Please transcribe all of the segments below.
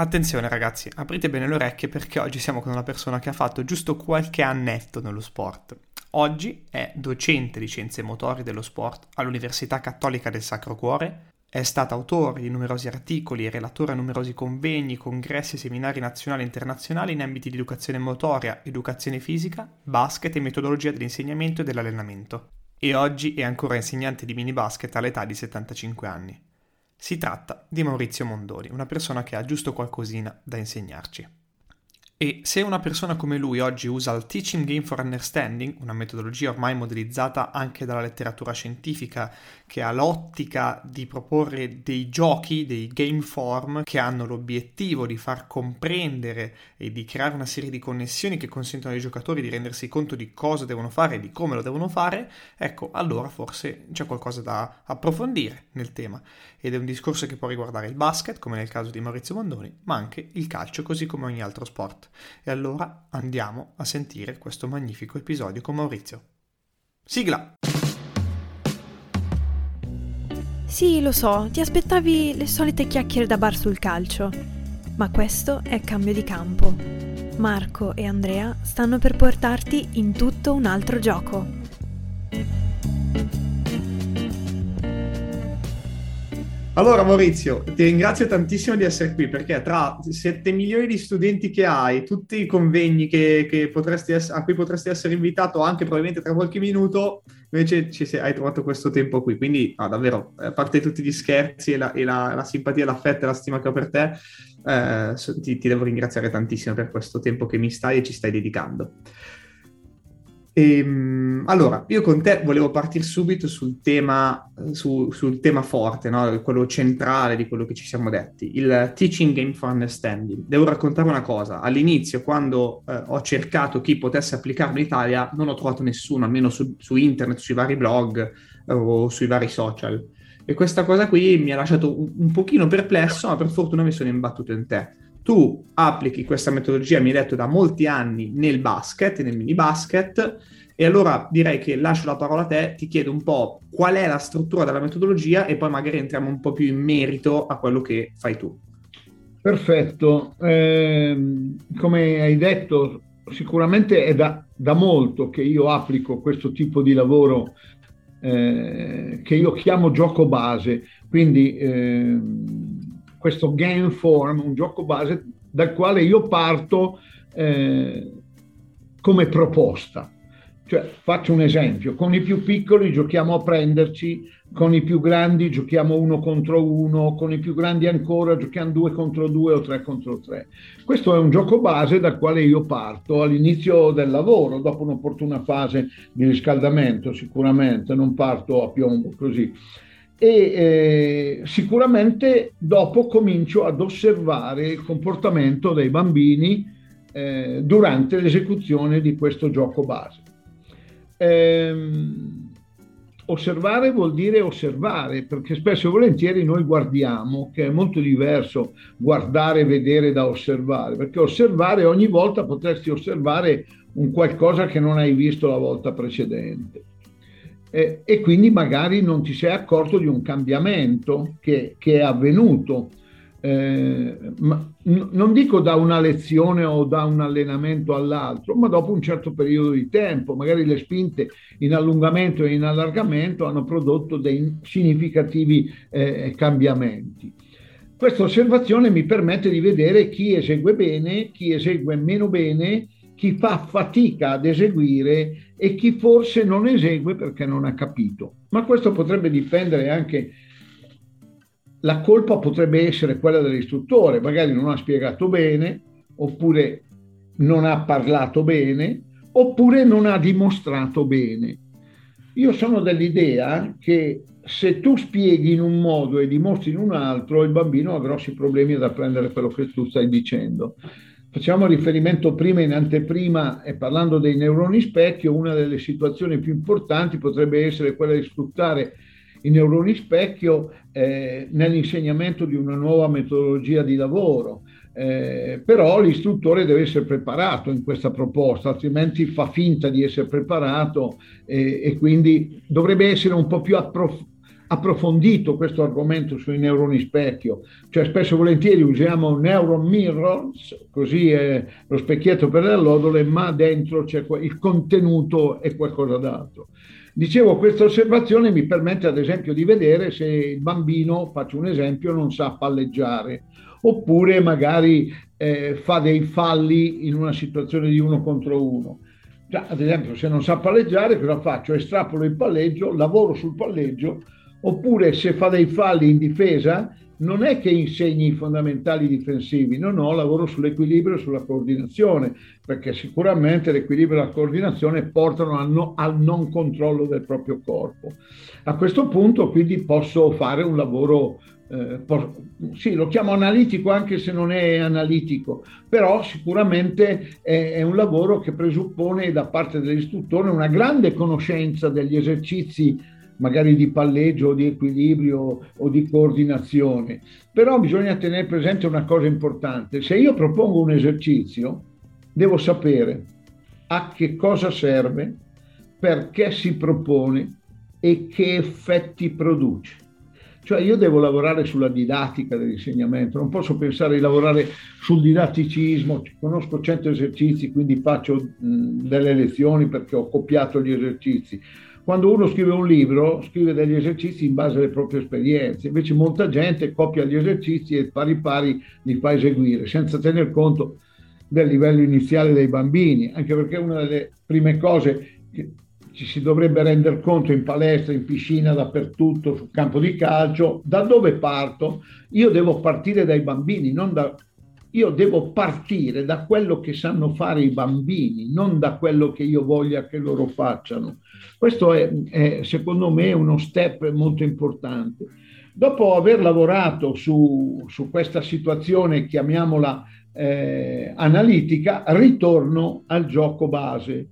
Attenzione ragazzi, aprite bene le orecchie perché oggi siamo con una persona che ha fatto giusto qualche annetto nello sport. Oggi è docente di scienze motori dello sport all'Università Cattolica del Sacro Cuore, è stato autore di numerosi articoli e relatore a numerosi convegni, congressi e seminari nazionali e internazionali in ambiti di educazione motoria, educazione fisica, basket e metodologia dell'insegnamento e dell'allenamento. E oggi è ancora insegnante di mini basket all'età di 75 anni. Si tratta di Maurizio Mondoli, una persona che ha giusto qualcosina da insegnarci. E se una persona come lui oggi usa il Teaching Game for Understanding, una metodologia ormai modellizzata anche dalla letteratura scientifica che ha l'ottica di proporre dei giochi, dei game form che hanno l'obiettivo di far comprendere e di creare una serie di connessioni che consentono ai giocatori di rendersi conto di cosa devono fare e di come lo devono fare, ecco, allora forse c'è qualcosa da approfondire nel tema. Ed è un discorso che può riguardare il basket, come nel caso di Maurizio Mondoni, ma anche il calcio, così come ogni altro sport. E allora andiamo a sentire questo magnifico episodio con Maurizio. Sigla! Sì, lo so, ti aspettavi le solite chiacchiere da bar sul calcio, ma questo è cambio di campo. Marco e Andrea stanno per portarti in tutto un altro gioco. Allora Maurizio, ti ringrazio tantissimo di essere qui perché tra 7 milioni di studenti che hai, tutti i convegni che, che essere, a cui potresti essere invitato anche probabilmente tra qualche minuto, invece sei, hai trovato questo tempo qui. Quindi no, davvero, a parte tutti gli scherzi e la, e la, la simpatia, l'affetto e la stima che ho per te, eh, ti, ti devo ringraziare tantissimo per questo tempo che mi stai e ci stai dedicando. Ehm, allora, io con te volevo partire subito sul tema, su, sul tema forte, no? quello centrale di quello che ci siamo detti, il Teaching Game for Understanding. Devo raccontare una cosa, all'inizio quando eh, ho cercato chi potesse applicarlo in Italia non ho trovato nessuno, almeno su, su internet, sui vari blog eh, o sui vari social. E questa cosa qui mi ha lasciato un, un pochino perplesso, ma per fortuna mi sono imbattuto in te tu applichi questa metodologia, mi hai detto, da molti anni nel basket, nel mini basket, e allora direi che lascio la parola a te, ti chiedo un po' qual è la struttura della metodologia e poi magari entriamo un po' più in merito a quello che fai tu. Perfetto, eh, come hai detto, sicuramente è da, da, molto che io applico questo tipo di lavoro eh, che io chiamo gioco base, quindi eh, questo game form, un gioco base dal quale io parto eh, come proposta. Cioè, faccio un esempio, con i più piccoli giochiamo a prenderci, con i più grandi giochiamo uno contro uno, con i più grandi ancora giochiamo due contro due o tre contro tre. Questo è un gioco base dal quale io parto all'inizio del lavoro, dopo un'opportuna fase di riscaldamento sicuramente, non parto a piombo così e eh, sicuramente dopo comincio ad osservare il comportamento dei bambini eh, durante l'esecuzione di questo gioco base. Ehm, osservare vuol dire osservare, perché spesso e volentieri noi guardiamo, che è molto diverso guardare vedere da osservare, perché osservare ogni volta potresti osservare un qualcosa che non hai visto la volta precedente eh, e quindi magari non ti sei accorto di un cambiamento che, che è avvenuto. Eh, ma, n- non dico da una lezione o da un allenamento all'altro, ma dopo un certo periodo di tempo, magari le spinte in allungamento e in allargamento hanno prodotto dei significativi eh, cambiamenti. Questa osservazione mi permette di vedere chi esegue bene, chi esegue meno bene, chi fa fatica ad eseguire e chi forse non esegue perché non ha capito. Ma questo potrebbe dipendere anche, la colpa potrebbe essere quella dell'istruttore, magari non ha spiegato bene, oppure non ha parlato bene, oppure non ha dimostrato bene. Io sono dell'idea che se tu spieghi in un modo e dimostri in un altro, il bambino ha grossi problemi ad apprendere quello che tu stai dicendo. Facciamo riferimento prima in anteprima e parlando dei neuroni specchio, una delle situazioni più importanti potrebbe essere quella di sfruttare i neuroni specchio eh, nell'insegnamento di una nuova metodologia di lavoro. Eh, però l'istruttore deve essere preparato in questa proposta, altrimenti fa finta di essere preparato eh, e quindi dovrebbe essere un po' più approfondito approfondito questo argomento sui neuroni specchio, cioè spesso e volentieri usiamo neuron mirrors, così è lo specchietto per le allodole, ma dentro c'è il contenuto è qualcosa d'altro. Dicevo, questa osservazione mi permette ad esempio di vedere se il bambino, faccio un esempio, non sa palleggiare, oppure magari eh, fa dei falli in una situazione di uno contro uno. Ad esempio, se non sa palleggiare, cosa faccio? Estrapolo il palleggio, lavoro sul palleggio, oppure se fa dei falli in difesa, non è che insegni i fondamentali difensivi, no, no, lavoro sull'equilibrio e sulla coordinazione, perché sicuramente l'equilibrio e la coordinazione portano al, no, al non controllo del proprio corpo. A questo punto quindi posso fare un lavoro eh, por- sì, lo chiamo analitico anche se non è analitico, però sicuramente è, è, un lavoro che presuppone da parte dell'istruttore una grande conoscenza degli esercizi magari di palleggio di equilibrio o di coordinazione. Però bisogna tenere presente una cosa importante, se io propongo un esercizio devo sapere a che cosa serve, perché si propone e che effetti produce. Cioè io devo lavorare sulla didattica dell'insegnamento, non posso pensare di lavorare sul didatticismo, conosco 100 esercizi, quindi faccio delle lezioni perché ho copiato gli esercizi quando uno scrive un libro, scrive degli esercizi in base alle proprie esperienze, invece molta gente copia gli esercizi e pari pari li fa eseguire, senza tener conto del livello iniziale dei bambini, anche perché una delle prime cose che ci si dovrebbe rendere conto in palestra, in piscina, dappertutto, sul campo di calcio, da dove parto? Io devo partire dai bambini, non da io devo partire da quello che sanno fare i bambini, non da quello che io voglia che loro facciano. Questo è, è secondo me uno step molto importante. Dopo aver lavorato su, su questa situazione, chiamiamola eh, analitica, ritorno al gioco base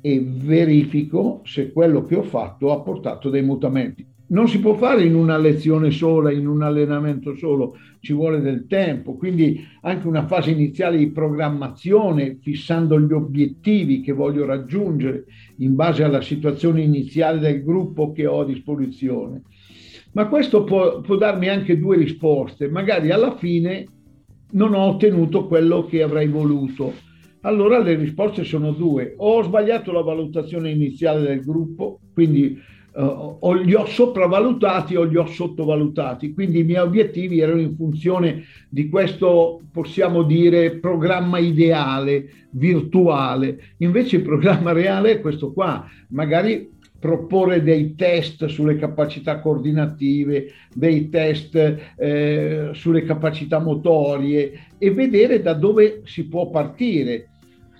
e verifico se quello che ho fatto ha portato dei mutamenti non si può fare in una lezione sola, in un allenamento solo, ci vuole del tempo, quindi anche una fase iniziale di programmazione, fissando gli obiettivi che voglio raggiungere in base alla situazione iniziale del gruppo che ho a disposizione. Ma questo può, può darmi anche due risposte, magari alla fine non ho ottenuto quello che avrei voluto. Allora le risposte sono due, o ho sbagliato la valutazione iniziale del gruppo, quindi uh, o li ho sopravvalutati o li ho sottovalutati. Quindi i miei obiettivi erano in funzione di questo, possiamo dire, programma ideale, virtuale. Invece il programma reale è questo qua, magari proporre dei test sulle capacità coordinative, dei test eh, sulle capacità motorie e vedere da dove si può partire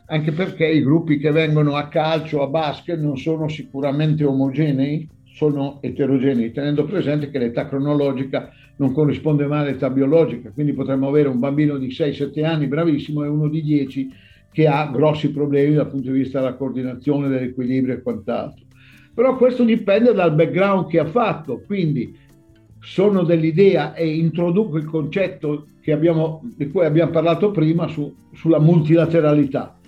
anche perché i gruppi che vengono a calcio, a basket, non sono sicuramente omogenei, sono eterogenei, tenendo presente che l'età cronologica non corrisponde mai all'età biologica, quindi potremmo avere un bambino di 6-7 anni bravissimo e uno di 10 che ha grossi problemi dal punto di vista della coordinazione, dell'equilibrio e quant'altro. Però questo dipende dal background che ha fatto, quindi sono dell'idea e introduco il concetto abbiamo, di cui abbiamo parlato prima su, sulla multilateralità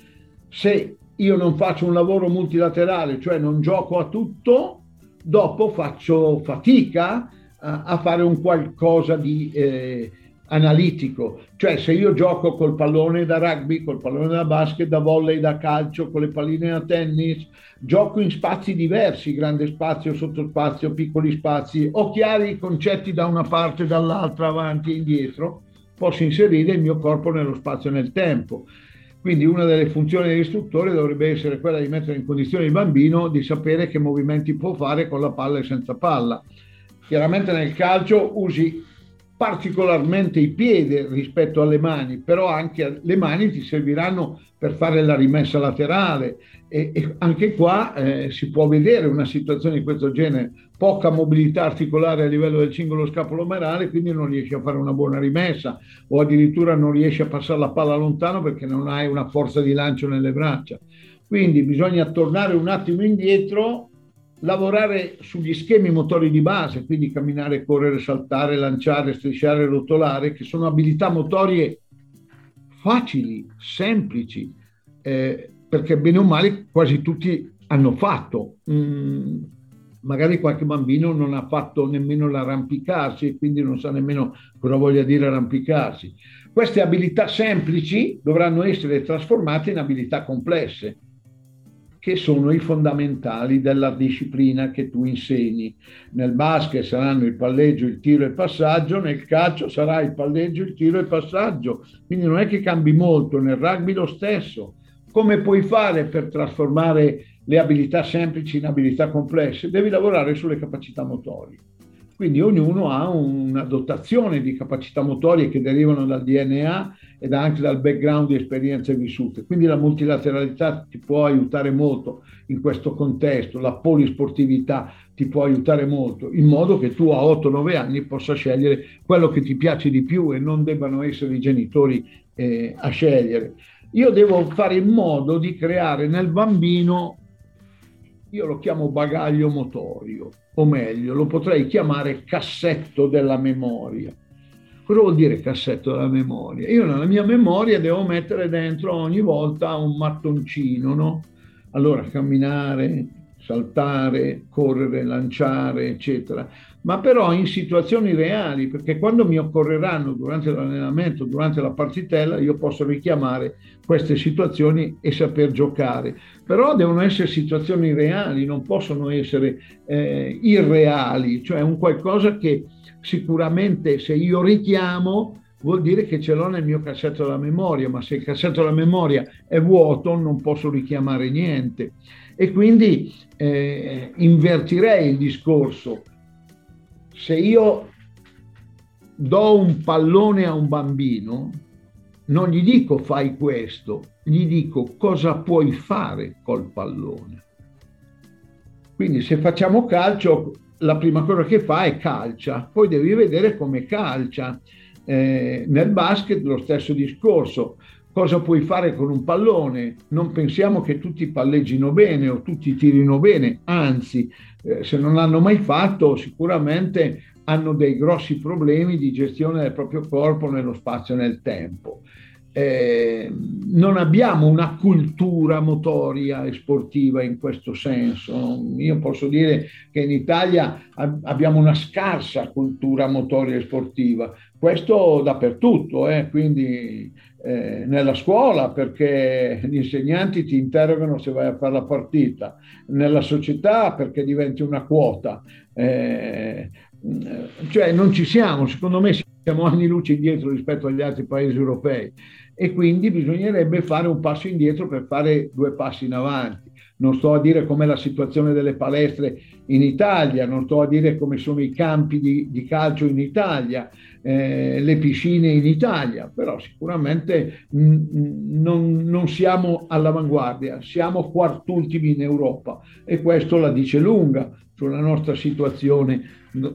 se io non faccio un lavoro multilaterale, cioè non gioco a tutto, dopo faccio fatica a, a fare un qualcosa di eh, analitico. Cioè se io gioco col pallone da rugby, col pallone da basket, da volley, da calcio, con le palline da tennis, gioco in spazi diversi, grande spazio, sottospazio, piccoli spazi, ho chiari i concetti da una parte dall'altra, avanti e indietro, posso inserire il mio corpo nello spazio e nel tempo. Quindi una delle funzioni dell'istruttore dovrebbe essere quella di mettere in condizione il bambino di sapere che movimenti può fare con la palla e senza palla. Chiaramente nel calcio usi particolarmente i piedi rispetto alle mani, però anche le mani ti serviranno per fare la rimessa laterale e, e anche qua eh, si può vedere una situazione di questo genere, poca mobilità articolare a livello del singolo scapolo omerale, quindi non riesci a fare una buona rimessa o addirittura non riesci a passare la palla lontano perché non hai una forza di lancio nelle braccia. Quindi bisogna tornare un attimo indietro lavorare sugli schemi motori di base, quindi camminare, correre, saltare, lanciare, strisciare, rotolare, che sono abilità motorie facili, semplici, eh, perché bene o male quasi tutti hanno fatto. Mm, magari qualche bambino non ha fatto nemmeno l'arrampicarsi e quindi non sa nemmeno cosa voglia dire arrampicarsi. Queste abilità semplici dovranno essere trasformate in abilità complesse, che sono i fondamentali della disciplina che tu insegni. Nel basket saranno il palleggio, il tiro e il passaggio, nel calcio sarà il palleggio, il tiro e il passaggio. Quindi non è che cambi molto, nel rugby lo stesso. Come puoi fare per trasformare le abilità semplici in abilità complesse? Devi lavorare sulle capacità motorie. Quindi ognuno ha una dotazione di capacità motorie che derivano dal DNA ed anche dal background di esperienze vissute. Quindi la multilateralità ti può aiutare molto in questo contesto, la polisportività ti può aiutare molto, in modo che tu a 8-9 anni possa scegliere quello che ti piace di più e non debbano essere i genitori eh, a scegliere. Io devo fare in modo di creare nel bambino, io lo chiamo bagaglio motorio, o meglio, lo potrei chiamare cassetto della memoria. Cosa vuol dire cassetto della memoria? Io nella mia memoria devo mettere dentro ogni volta un mattoncino, no? Allora camminare, saltare, correre, lanciare, eccetera. Ma però in situazioni reali, perché quando mi occorreranno durante l'allenamento, durante la partitella, io posso richiamare queste situazioni e saper giocare. Però devono essere situazioni reali, non possono essere eh, irreali, cioè un qualcosa che sicuramente se io richiamo vuol dire che ce l'ho nel mio cassetto della memoria, ma se il cassetto della memoria è vuoto non posso richiamare niente. E quindi eh, invertirei il discorso. Se io do un pallone a un bambino, non gli dico fai questo, gli dico cosa puoi fare col pallone. Quindi se facciamo calcio, la prima cosa che fa è calcia, poi devi vedere come calcia. Eh, nel basket lo stesso discorso, cosa puoi fare con un pallone? Non pensiamo che tutti palleggino bene o tutti tirino bene, anzi, eh, se non l'hanno mai fatto, sicuramente hanno dei grossi problemi di gestione del proprio corpo nello spazio e nel tempo. Eh, non abbiamo una cultura motoria e sportiva in questo senso. Io posso dire che in Italia abbiamo una scarsa cultura motoria e sportiva, questo dappertutto, eh? quindi eh, nella scuola perché gli insegnanti ti interrogano se vai a fare la partita, nella società perché diventi una quota. Eh, cioè non ci siamo, secondo me siamo anni luce indietro rispetto agli altri paesi europei e quindi bisognerebbe fare un passo indietro per fare due passi in avanti. Non sto a dire com'è la situazione delle palestre in Italia, non sto a dire come sono i campi di, di calcio in Italia, eh, le piscine in Italia, però sicuramente mh, non, non siamo all'avanguardia, siamo quartultimi in Europa e questo la dice lunga sulla nostra situazione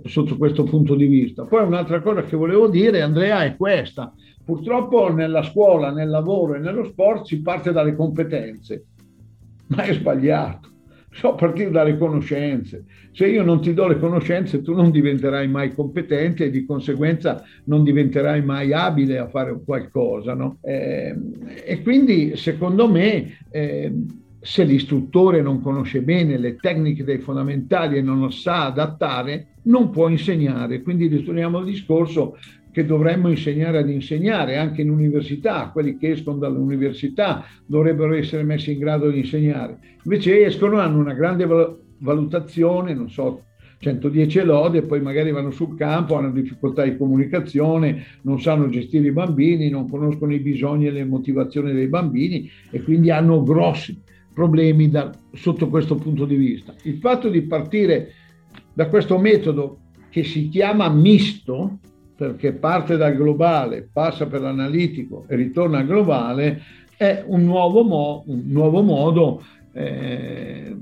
sotto questo punto di vista. Poi un'altra cosa che volevo dire, Andrea, è questa. Purtroppo nella scuola, nel lavoro e nello sport si parte dalle competenze, ma è sbagliato. So partire dalle conoscenze. Se io non ti do le conoscenze, tu non diventerai mai competente e di conseguenza non diventerai mai abile a fare qualcosa. No? Eh, e quindi, secondo me, eh, se l'istruttore non conosce bene le tecniche dei fondamentali e non sa adattare, non può insegnare. Quindi ritorniamo al discorso che dovremmo insegnare ad insegnare anche in università, quelli che escono dall'università dovrebbero essere messi in grado di insegnare. Invece escono, hanno una grande valutazione, non so, 110 lode, poi magari vanno sul campo, hanno difficoltà di comunicazione, non sanno gestire i bambini, non conoscono i bisogni e le motivazioni dei bambini e quindi hanno grossi problemi da, sotto questo punto di vista. Il fatto di partire da questo metodo che si chiama misto, perché parte dal globale, passa per l'analitico e ritorna al globale, è un nuovo, mo- un nuovo modo eh,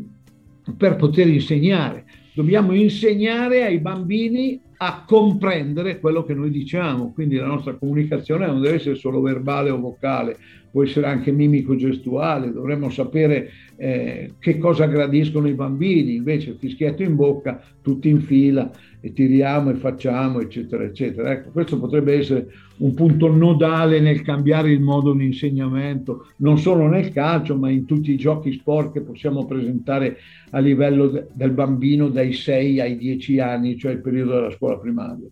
per poter insegnare. Dobbiamo insegnare ai bambini a comprendere quello che noi diciamo. Quindi la nostra comunicazione non deve essere solo verbale o vocale, può essere anche mimico-gestuale, dovremmo sapere eh, che cosa gradiscono i bambini, invece fischietto in bocca, tutti in fila e tiriamo e facciamo, eccetera, eccetera. Ecco, questo potrebbe essere un punto nodale nel cambiare il modo di insegnamento, non solo nel calcio, ma in tutti i giochi sport che possiamo presentare a livello de- del bambino dai 6 ai 10 anni, cioè il periodo della scuola primaria.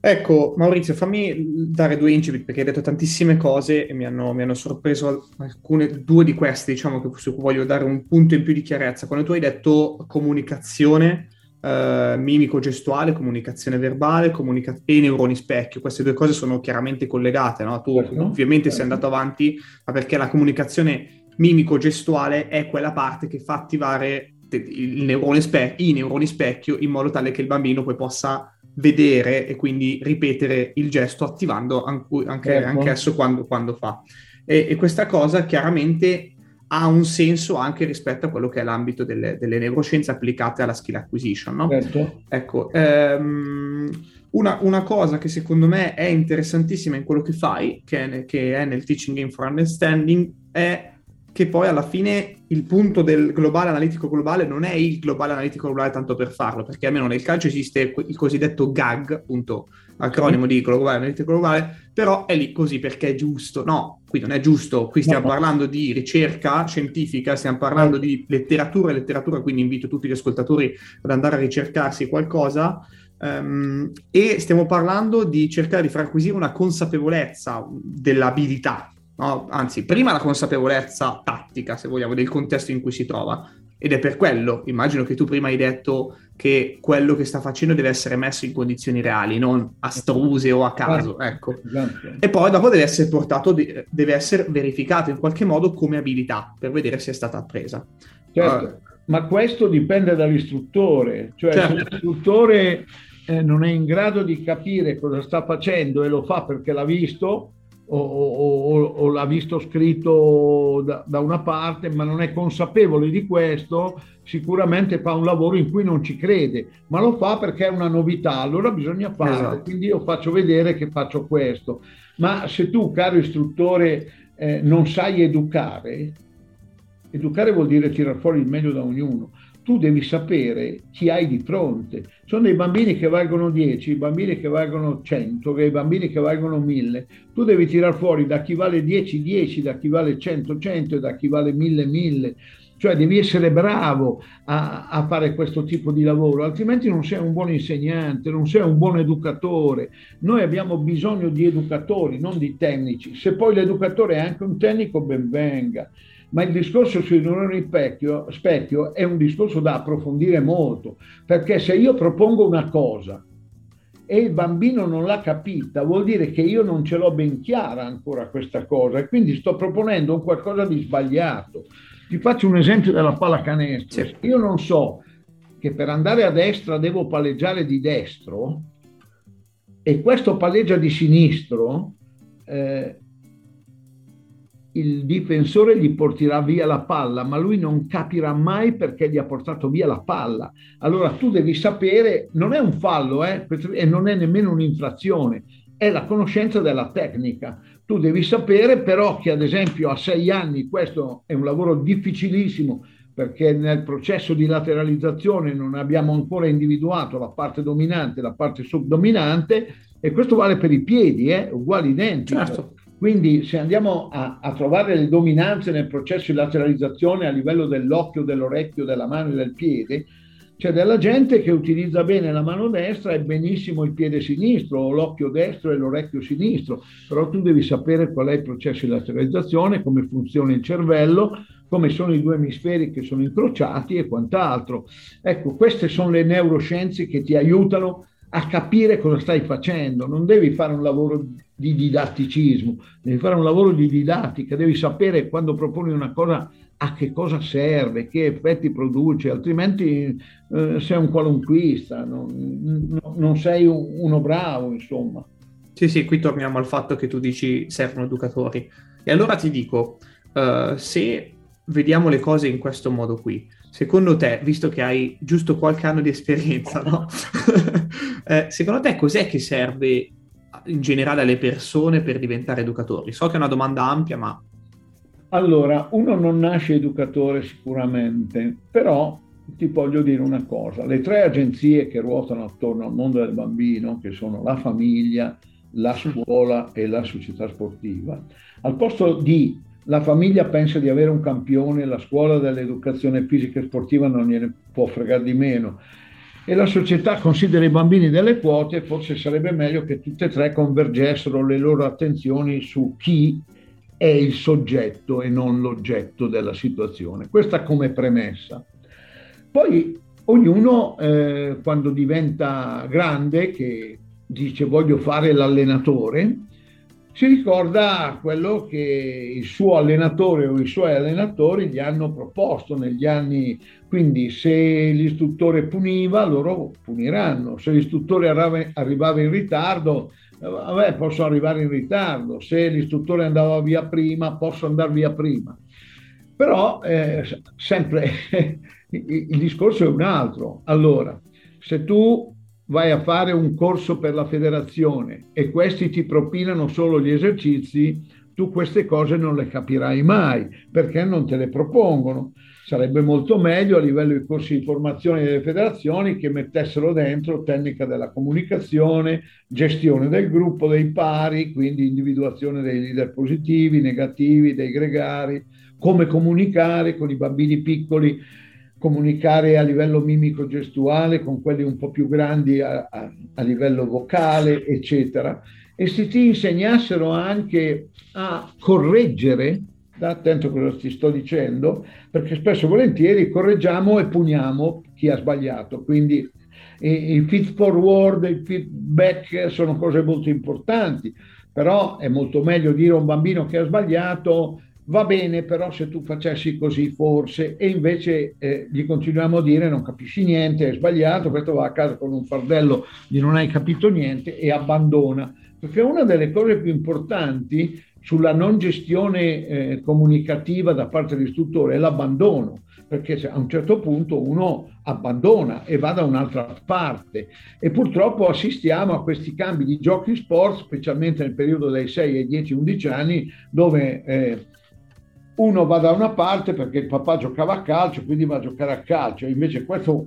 Ecco, Maurizio, fammi dare due incipit perché hai detto tantissime cose e mi hanno, mi hanno sorpreso alcune, due di queste, diciamo, che, su cui voglio dare un punto in più di chiarezza. Quando tu hai detto comunicazione, eh, mimico-gestuale, comunicazione verbale comunica- e neuroni specchio, queste due cose sono chiaramente collegate, no? Tu certo, ovviamente certo. sei andato avanti, ma perché la comunicazione mimico-gestuale è quella parte che fa attivare il neurone spe- i neuroni specchio in modo tale che il bambino poi possa vedere e quindi ripetere il gesto attivando anche, anche certo. anch'esso quando, quando fa. E, e, questa cosa chiaramente ha un senso anche rispetto a quello che è l'ambito delle, delle neuroscienze applicate alla skill acquisition. No? Certo. Ecco, ehm, una, una, cosa che secondo me è interessantissima in quello che fai, che è, che è nel Teaching Game for Understanding, è che poi alla fine il punto del globale analitico globale non è il globale analitico globale tanto per farlo, perché almeno nel calcio esiste il cosiddetto GAG, appunto, acronimo di globale analitico globale, però è lì così perché è giusto. No, qui non è giusto, qui stiamo parlando di ricerca scientifica, stiamo parlando di letteratura e letteratura, quindi invito tutti gli ascoltatori ad andare a ricercarsi qualcosa. Um, e stiamo parlando di cercare di far acquisire una consapevolezza dell'abilità, no? anzi, prima la consapevolezza tattica, se vogliamo, del contesto in cui si trova. Ed è per quello, immagino che tu prima hai detto che quello che sta facendo deve essere messo in condizioni reali, non astruse o a caso. Ecco. Esatto. E poi dopo deve essere portato, deve essere verificato in qualche modo come abilità per vedere se è stata appresa. Certo, uh, ma questo dipende dall'istruttore, cioè certo. se l'istruttore eh, non è in grado di capire cosa sta facendo e lo fa perché l'ha visto, o, o, o, l'ha visto scritto da, da, una parte, ma non è consapevole di questo, sicuramente fa un lavoro in cui non ci crede, ma lo fa perché è una novità, allora bisogna farlo. Esatto. Quindi io faccio vedere che faccio questo. Ma se tu, caro istruttore, eh, non sai educare, educare vuol dire tirare fuori il meglio da ognuno tu devi sapere chi hai di fronte. Sono dei bambini che valgono 10, bambini che valgono 100, i bambini che valgono 1000. Tu devi tirar fuori da chi vale 10, 10, da chi vale 100, 100 e da chi vale 1000, 1000. Cioè devi essere bravo a, a, fare questo tipo di lavoro, altrimenti non sei un buon insegnante, non sei un buon educatore. Noi abbiamo bisogno di educatori, non di tecnici. Se poi l'educatore è anche un tecnico, ben venga ma il discorso sui neuroni specchio, specchio è un discorso da approfondire molto, perché se io propongo una cosa e il bambino non l'ha capita, vuol dire che io non ce l'ho ben chiara ancora questa cosa e quindi sto proponendo un qualcosa di sbagliato. Ti faccio un esempio della pallacanestro. Sì. Io non so che per andare a destra devo palleggiare di destro e questo palleggia di sinistro, eh, il difensore gli porterà via la palla, ma lui non capirà mai perché gli ha portato via la palla. Allora tu devi sapere, non è un fallo eh, e non è nemmeno un'infrazione, è la conoscenza della tecnica. Tu devi sapere però che ad esempio a sei anni questo è un lavoro difficilissimo perché nel processo di lateralizzazione non abbiamo ancora individuato la parte dominante la parte subdominante e questo vale per i piedi, eh, uguali identici. Certo. Quindi se andiamo a, a, trovare le dominanze nel processo di lateralizzazione a livello dell'occhio, dell'orecchio, della mano e del piede, c'è della gente che utilizza bene la mano destra e benissimo il piede sinistro o l'occhio destro e l'orecchio sinistro, però tu devi sapere qual è il processo di lateralizzazione, come funziona il cervello, come sono i due emisferi che sono incrociati e quant'altro. Ecco, queste sono le neuroscienze che ti aiutano a capire cosa stai facendo, non devi fare un lavoro di didatticismo, devi fare un lavoro di didattica, devi sapere quando proponi una cosa a che cosa serve, che effetti produce, altrimenti eh, sei un qualunquista, non, non sei uno bravo, insomma. Sì, sì, qui torniamo al fatto che tu dici servono educatori. E allora ti dico, uh, se vediamo le cose in questo modo qui, secondo te, visto che hai giusto qualche anno di esperienza, no? eh, secondo te cos'è che serve in generale alle persone per diventare educatori? So che è una domanda ampia, ma... Allora, uno non nasce educatore sicuramente, però ti voglio dire una cosa, le tre agenzie che ruotano attorno al mondo del bambino, che sono la famiglia, la scuola e la società sportiva, al posto di la famiglia pensa di avere un campione, la scuola dell'educazione fisica e sportiva non gliene può fregare di meno e la società considera i bambini delle quote, forse sarebbe meglio che tutte e tre convergessero le loro attenzioni su chi è il soggetto e non l'oggetto della situazione. Questa come premessa. Poi ognuno eh, quando diventa grande, che dice voglio fare l'allenatore, si ricorda quello che il suo allenatore o i suoi allenatori gli hanno proposto negli anni. Quindi se l'istruttore puniva, loro puniranno. Se l'istruttore arrivava in ritardo, eh, vabbè, posso arrivare in ritardo. Se l'istruttore andava via prima, posso andare via prima. Però eh, sempre il discorso è un altro. Allora, se tu vai a fare un corso per la federazione e questi ti propinano solo gli esercizi, tu queste cose non le capirai mai perché non te le propongono. Sarebbe molto meglio a livello di corsi di formazione delle federazioni che mettessero dentro tecnica della comunicazione, gestione del gruppo dei pari, quindi individuazione dei leader positivi, negativi, dei gregari, come comunicare con i bambini piccoli comunicare a livello mimico-gestuale con quelli un po' più grandi a, a, a livello vocale, eccetera, e se ti insegnassero anche a correggere, sta attento a cosa ti sto dicendo, perché spesso e volentieri correggiamo e puniamo chi ha sbagliato, quindi il feed forward, il feedback sono cose molto importanti, però è molto meglio dire a un bambino che ha sbagliato va bene però se tu facessi così forse. E invece eh, gli continuiamo a dire non capisci niente, è sbagliato, questo va a casa con un fardello di non hai capito niente e abbandona. Perché una delle cose più importanti sulla non gestione eh, comunicativa da parte dell'istruttore è l'abbandono, perché a un certo punto uno abbandona e va da un'altra parte. E purtroppo assistiamo a questi cambi di giochi sport, specialmente nel periodo dai 6 ai 10-11 anni, dove eh, uno va da una parte perché il papà giocava a calcio, quindi va a giocare a calcio, invece questo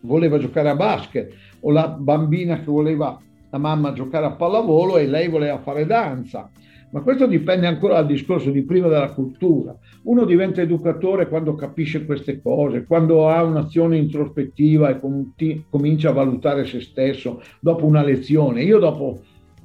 voleva giocare a basket, o la bambina che voleva la mamma giocare a pallavolo e lei voleva fare danza. Ma questo dipende ancora dal discorso di prima della cultura. Uno diventa educatore quando capisce queste cose, quando ha un'azione introspettiva e comincia a valutare se stesso dopo una lezione. Io dopo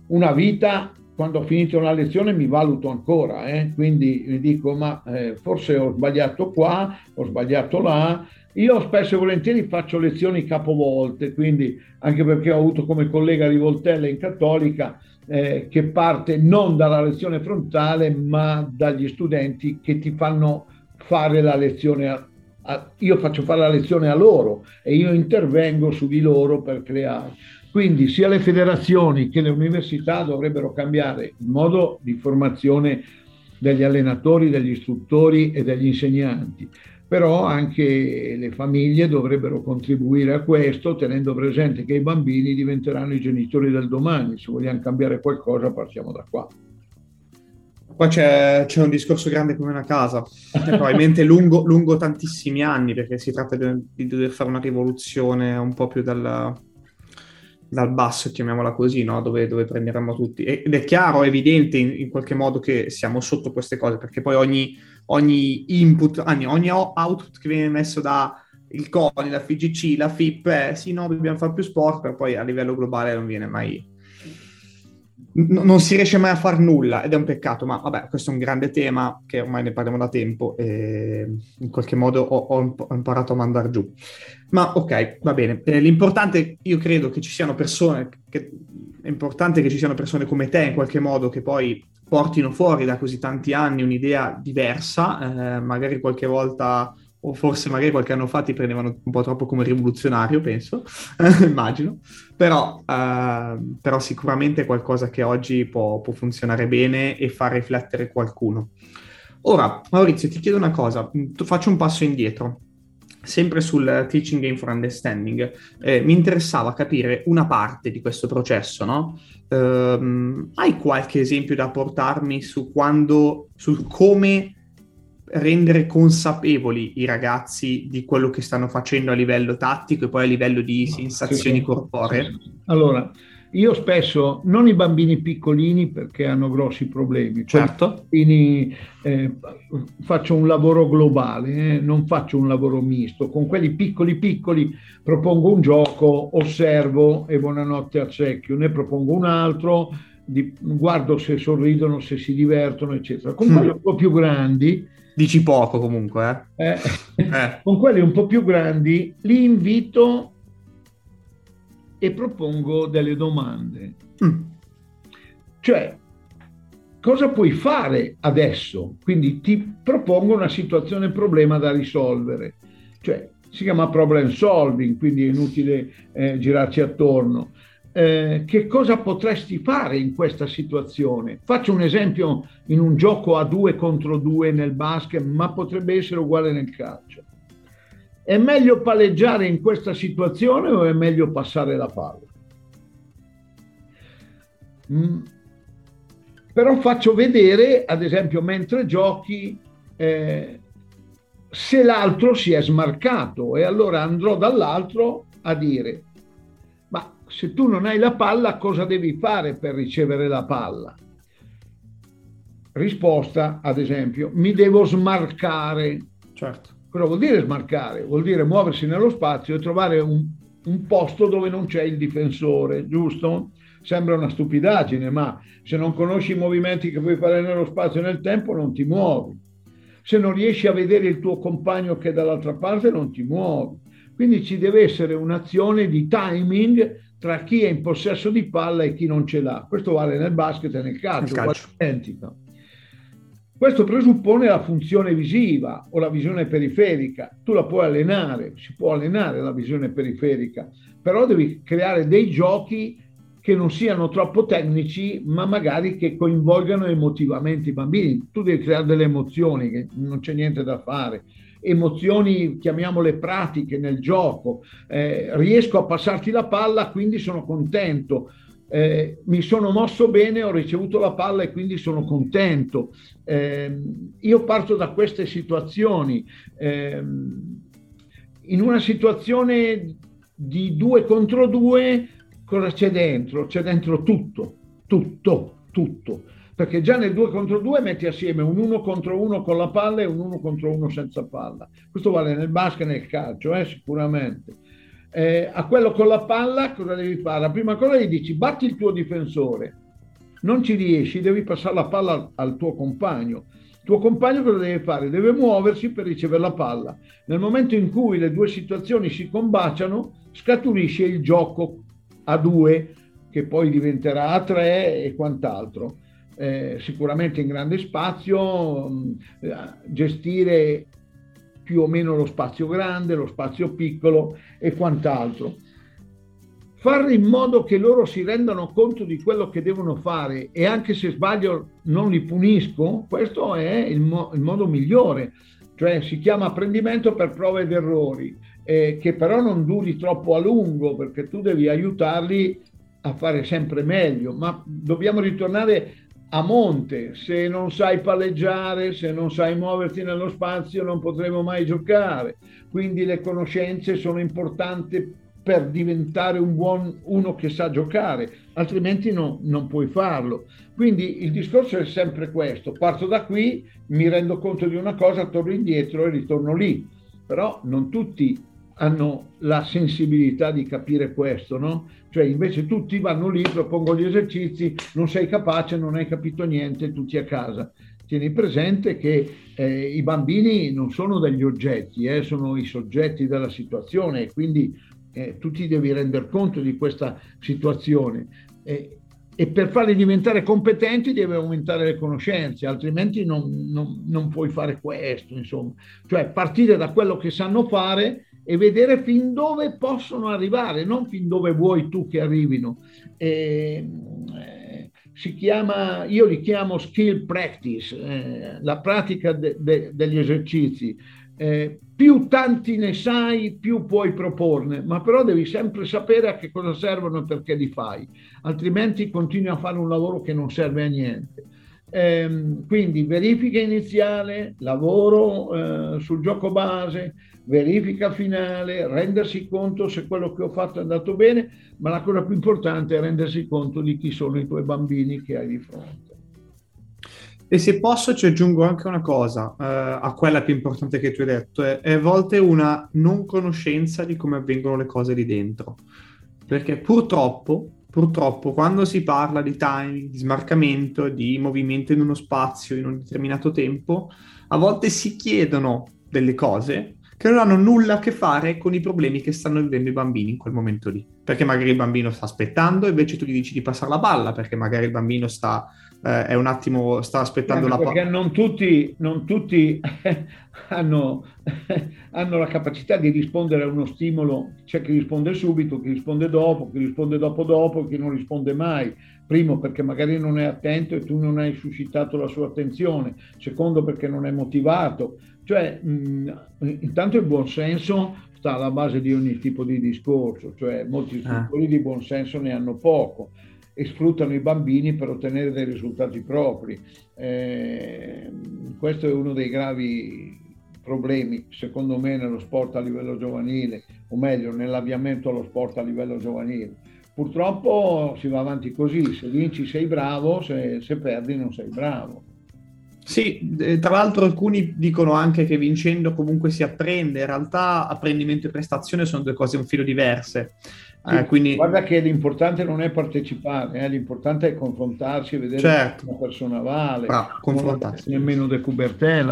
una vita quando ho finito una lezione mi valuto ancora, eh? quindi mi dico ma eh, forse ho sbagliato qua, ho sbagliato là. Io spesso e volentieri faccio lezioni capovolte, quindi anche perché ho avuto come collega Rivoltella in Cattolica eh, che parte non dalla lezione frontale ma dagli studenti che ti fanno fare la lezione a, a, io faccio fare la lezione a loro e io intervengo su di loro per creare. Quindi sia le federazioni che le università dovrebbero cambiare il modo di formazione degli allenatori, degli istruttori e degli insegnanti, però anche le famiglie dovrebbero contribuire a questo tenendo presente che i bambini diventeranno i genitori del domani, se vogliamo cambiare qualcosa partiamo da qua. Qua c'è, c'è, un discorso grande come una casa, probabilmente lungo, lungo, tantissimi anni, perché si tratta di, di, dover fare una rivoluzione un po' più dal, dal basso, chiamiamola così, no? dove, dove, prenderemo tutti. Ed è chiaro, è evidente in, in, qualche modo che siamo sotto queste cose, perché poi ogni, ogni input, ogni output che viene messo da il CONI, la FIGC, la FIP, è sì, no, dobbiamo fare più sport, però poi a livello globale non viene mai... N- non si riesce mai a far nulla ed è un peccato, ma vabbè, questo è un grande tema che ormai ne parliamo da tempo e in qualche modo ho, ho imparato a mandare giù. Ma ok, va bene. Eh, l'importante, io credo che ci siano persone, che, è importante che ci siano persone come te in qualche modo che poi portino fuori da così tanti anni un'idea diversa, eh, magari qualche volta o forse magari qualche anno fa ti prendevano un po' troppo come rivoluzionario, penso, immagino, però, eh, però, sicuramente è qualcosa che oggi può, può funzionare bene e far riflettere qualcuno. Ora, Maurizio, ti chiedo una cosa, faccio un passo indietro sempre sul Teaching Game for Understanding, eh, mi interessava capire una parte di questo processo, no? Um, hai qualche esempio da portarmi su quando, sul come rendere consapevoli i ragazzi di quello che stanno facendo a livello tattico e poi a livello di sensazioni corporee? Allora, io spesso, non i bambini piccolini perché hanno grossi problemi, cioè certo. Bambini, eh, faccio un lavoro globale, eh, non faccio un lavoro misto. Con quelli piccoli piccoli propongo un gioco, osservo e buonanotte al secchio, ne propongo un altro, di, guardo se sorridono, se si divertono, eccetera. Con mm. quelli un po' più grandi... Dici poco comunque, eh? eh. eh. con quelli un po' più grandi li invito e propongo delle domande. Mm. Cioè, cosa puoi fare adesso? Quindi ti propongo una situazione problema da risolvere. Cioè, si chiama problem solving, quindi è inutile eh, girarci attorno. Eh, che cosa potresti fare in questa situazione? Faccio un esempio in un gioco a due contro due nel basket, ma potrebbe essere uguale nel calcio. È meglio palleggiare in questa situazione o è meglio passare la palla? Mm. Però faccio vedere, ad esempio, mentre giochi, eh, se l'altro si è smarcato e allora andrò dall'altro a dire, ma se tu non hai la palla, cosa devi fare per ricevere la palla? Risposta, ad esempio, mi devo smarcare. Certo. Cosa vuol dire smarcare? Vuol dire muoversi nello spazio e trovare un, un posto dove non c'è il difensore, giusto? Sembra una stupidaggine, ma se non conosci i movimenti che puoi fare nello spazio e nel tempo, non ti muovi. Se non riesci a vedere il tuo compagno che è dall'altra parte, non ti muovi. Quindi ci deve essere un'azione di timing tra chi è in possesso di palla e chi non ce l'ha. Questo vale nel basket e nel calcio, nel calcio. identico. Questo presuppone la funzione visiva o la visione periferica. Tu la puoi allenare, si può allenare la visione periferica, però devi creare dei giochi che non siano troppo tecnici, ma magari che coinvolgano emotivamente i bambini. Tu devi creare delle emozioni, che non c'è niente da fare. Emozioni, chiamiamole pratiche nel gioco. Eh, riesco a passarti la palla, quindi sono contento eh, mi sono mosso bene, ho ricevuto la palla e quindi sono contento. Eh, io parto da queste situazioni. Eh, in una situazione di due contro due, cosa c'è dentro? C'è dentro tutto, tutto, tutto. Perché già nel 2 contro 2 metti assieme un 1 contro 1 con la palla e un 1 contro 1 senza palla. Questo vale nel basket e nel calcio, eh, sicuramente eh, a quello con la palla cosa devi fare? La prima cosa gli dici batti il tuo difensore, non ci riesci, devi passare la palla al, al tuo compagno. Il tuo compagno cosa deve fare? Deve muoversi per ricevere la palla. Nel momento in cui le due situazioni si combaciano, scaturisce il gioco a due, che poi diventerà a tre e quant'altro. Eh, sicuramente in grande spazio, mh, eh, gestire più o meno lo spazio grande, lo spazio piccolo e quant'altro. Fare in modo che loro si rendano conto di quello che devono fare e anche se sbaglio non li punisco, questo è il, mo- il modo migliore. Cioè si chiama apprendimento per prove ed errori, eh, che però non duri troppo a lungo perché tu devi aiutarli a fare sempre meglio, ma dobbiamo ritornare a monte, se non sai palleggiare, se non sai muoverti nello spazio, non potremo mai giocare. Quindi le conoscenze sono importanti per diventare un buon uno che sa giocare, altrimenti no, non puoi farlo. Quindi il discorso è sempre questo: parto da qui, mi rendo conto di una cosa, torno indietro e ritorno lì. Però non tutti hanno la sensibilità di capire questo, no? Cioè invece tutti vanno lì, propongo gli esercizi, non sei capace, non hai capito niente, tutti a casa. Tieni presente che eh, i bambini non sono degli oggetti, eh, sono i soggetti della situazione e quindi eh, tu ti devi rendere conto di questa situazione. e per farli diventare competenti devi aumentare le conoscenze, altrimenti non, non, non puoi fare questo. Insomma. Cioè partire da quello che sanno fare e vedere fin dove possono arrivare, non fin dove vuoi tu che arrivino. E, eh, si chiama, io li chiamo skill practice, eh, la pratica de, de, degli esercizi. Eh, più tanti ne sai, più puoi proporne, ma però devi sempre sapere a che cosa servono e perché li fai, altrimenti continui a fare un lavoro che non serve a niente. Eh, quindi verifica iniziale, lavoro eh, sul gioco base, verifica finale, rendersi conto se quello che ho fatto è andato bene, ma la cosa più importante è rendersi conto di chi sono i tuoi bambini che hai di fronte. E se posso ci aggiungo anche una cosa eh, a quella più importante che tu hai detto, è, è a volte una non conoscenza di come avvengono le cose lì dentro. Perché purtroppo, purtroppo quando si parla di timing, di smarcamento, di movimento in uno spazio in un determinato tempo, a volte si chiedono delle cose che non hanno nulla a che fare con i problemi che stanno vivendo i bambini in quel momento lì. Perché magari il bambino sta aspettando invece tu gli dici di passare la palla, perché magari il bambino sta, eh, è un attimo, sta aspettando Anche la palla. Perché non tutti, non tutti hanno, hanno, la capacità di rispondere a uno stimolo, c'è chi risponde subito, chi risponde dopo, chi risponde dopo dopo, chi non risponde mai. Primo perché magari non è attento e tu non hai suscitato la sua attenzione, secondo perché non è motivato cioè, mh, intanto il buonsenso sta alla base di ogni tipo di discorso, cioè molti istruttori ah. di buonsenso ne hanno poco e sfruttano i bambini per ottenere dei risultati propri. Eh, questo è uno dei gravi problemi, secondo me, nello sport a livello giovanile, o meglio, nell'avviamento allo sport a livello giovanile. Purtroppo si va avanti così, se vinci sei bravo, se, se perdi non sei bravo. Sì, eh, tra l'altro alcuni dicono anche che vincendo comunque si apprende, in realtà apprendimento e prestazione sono due cose un filo diverse. Eh, quindi... Guarda che l'importante non è partecipare, eh, l'importante è confrontarsi e vedere certo. una persona vale. Ah, confrontarsi. Nemmeno De Coubertin,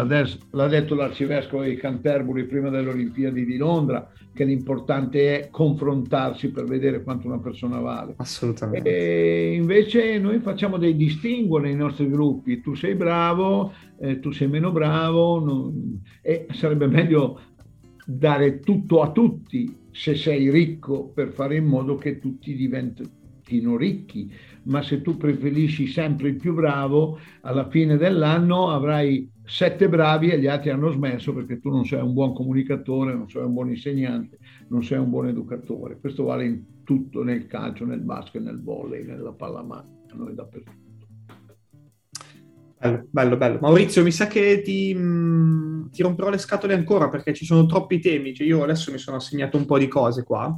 l'ha detto l'arcivescovo di Canterbury prima delle Olimpiadi di Londra, che l'importante è confrontarsi per vedere quanto una persona vale. Assolutamente. E invece noi facciamo dei distinguo nei nostri gruppi, tu sei bravo, eh, tu sei meno bravo, non... e sarebbe meglio dare tutto a tutti se sei ricco per fare in modo che tutti diventino ricchi, ma se tu preferisci sempre il più bravo, alla fine dell'anno avrai sette bravi e gli altri hanno smesso perché tu non sei un buon comunicatore, non sei un buon insegnante, non sei un buon educatore. Questo vale in tutto, nel calcio, nel basket, nel volley, nella pallamano, noi dappertutto. Bello, bello, bello. Maurizio, mi sa che ti, mh, mm, ti, romperò le scatole ancora perché ci sono troppi temi. Cioè, io adesso mi sono assegnato un po' di cose qua.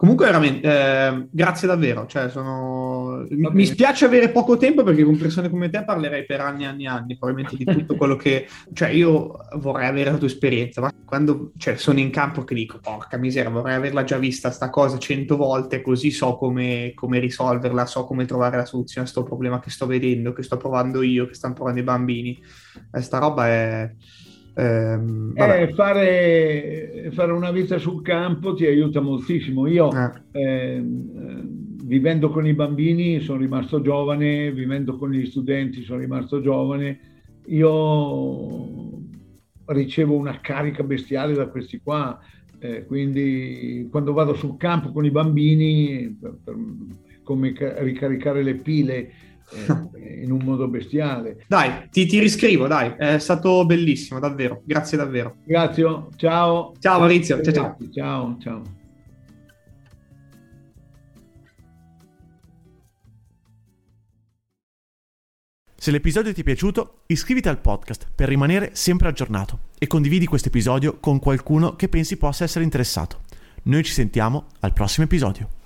Comunque, veramente, eh, grazie davvero. Cioè, sono... Mi spiace avere poco tempo perché con persone come te parlerei per anni e anni e anni, probabilmente di tutto quello che... Cioè, io vorrei avere la tua esperienza, ma quando cioè, sono in campo che dico, porca miseria, vorrei averla già vista sta cosa cento volte, così so come, come risolverla, so come trovare la soluzione a questo problema che sto vedendo, che sto provando io, che stanno provando i bambini. E sta roba è... Ehm, eh, fare, fare, una vita sul campo ti aiuta moltissimo. Io eh. Ehm, vivendo con i bambini sono rimasto giovane, vivendo con gli studenti sono rimasto giovane. Io ricevo una carica bestiale da questi qua. Eh, quindi quando vado sul campo con i bambini, per, per, come ricaricare le pile eh, in un modo bestiale. Dai, ti, ti, riscrivo, dai, è stato bellissimo, davvero, grazie davvero. Grazie, ciao. Ciao Maurizio, ciao ciao. Ciao, ciao. Se l'episodio ti è piaciuto, iscriviti al podcast per rimanere sempre aggiornato e condividi questo episodio con qualcuno che pensi possa essere interessato. Noi ci sentiamo al prossimo episodio.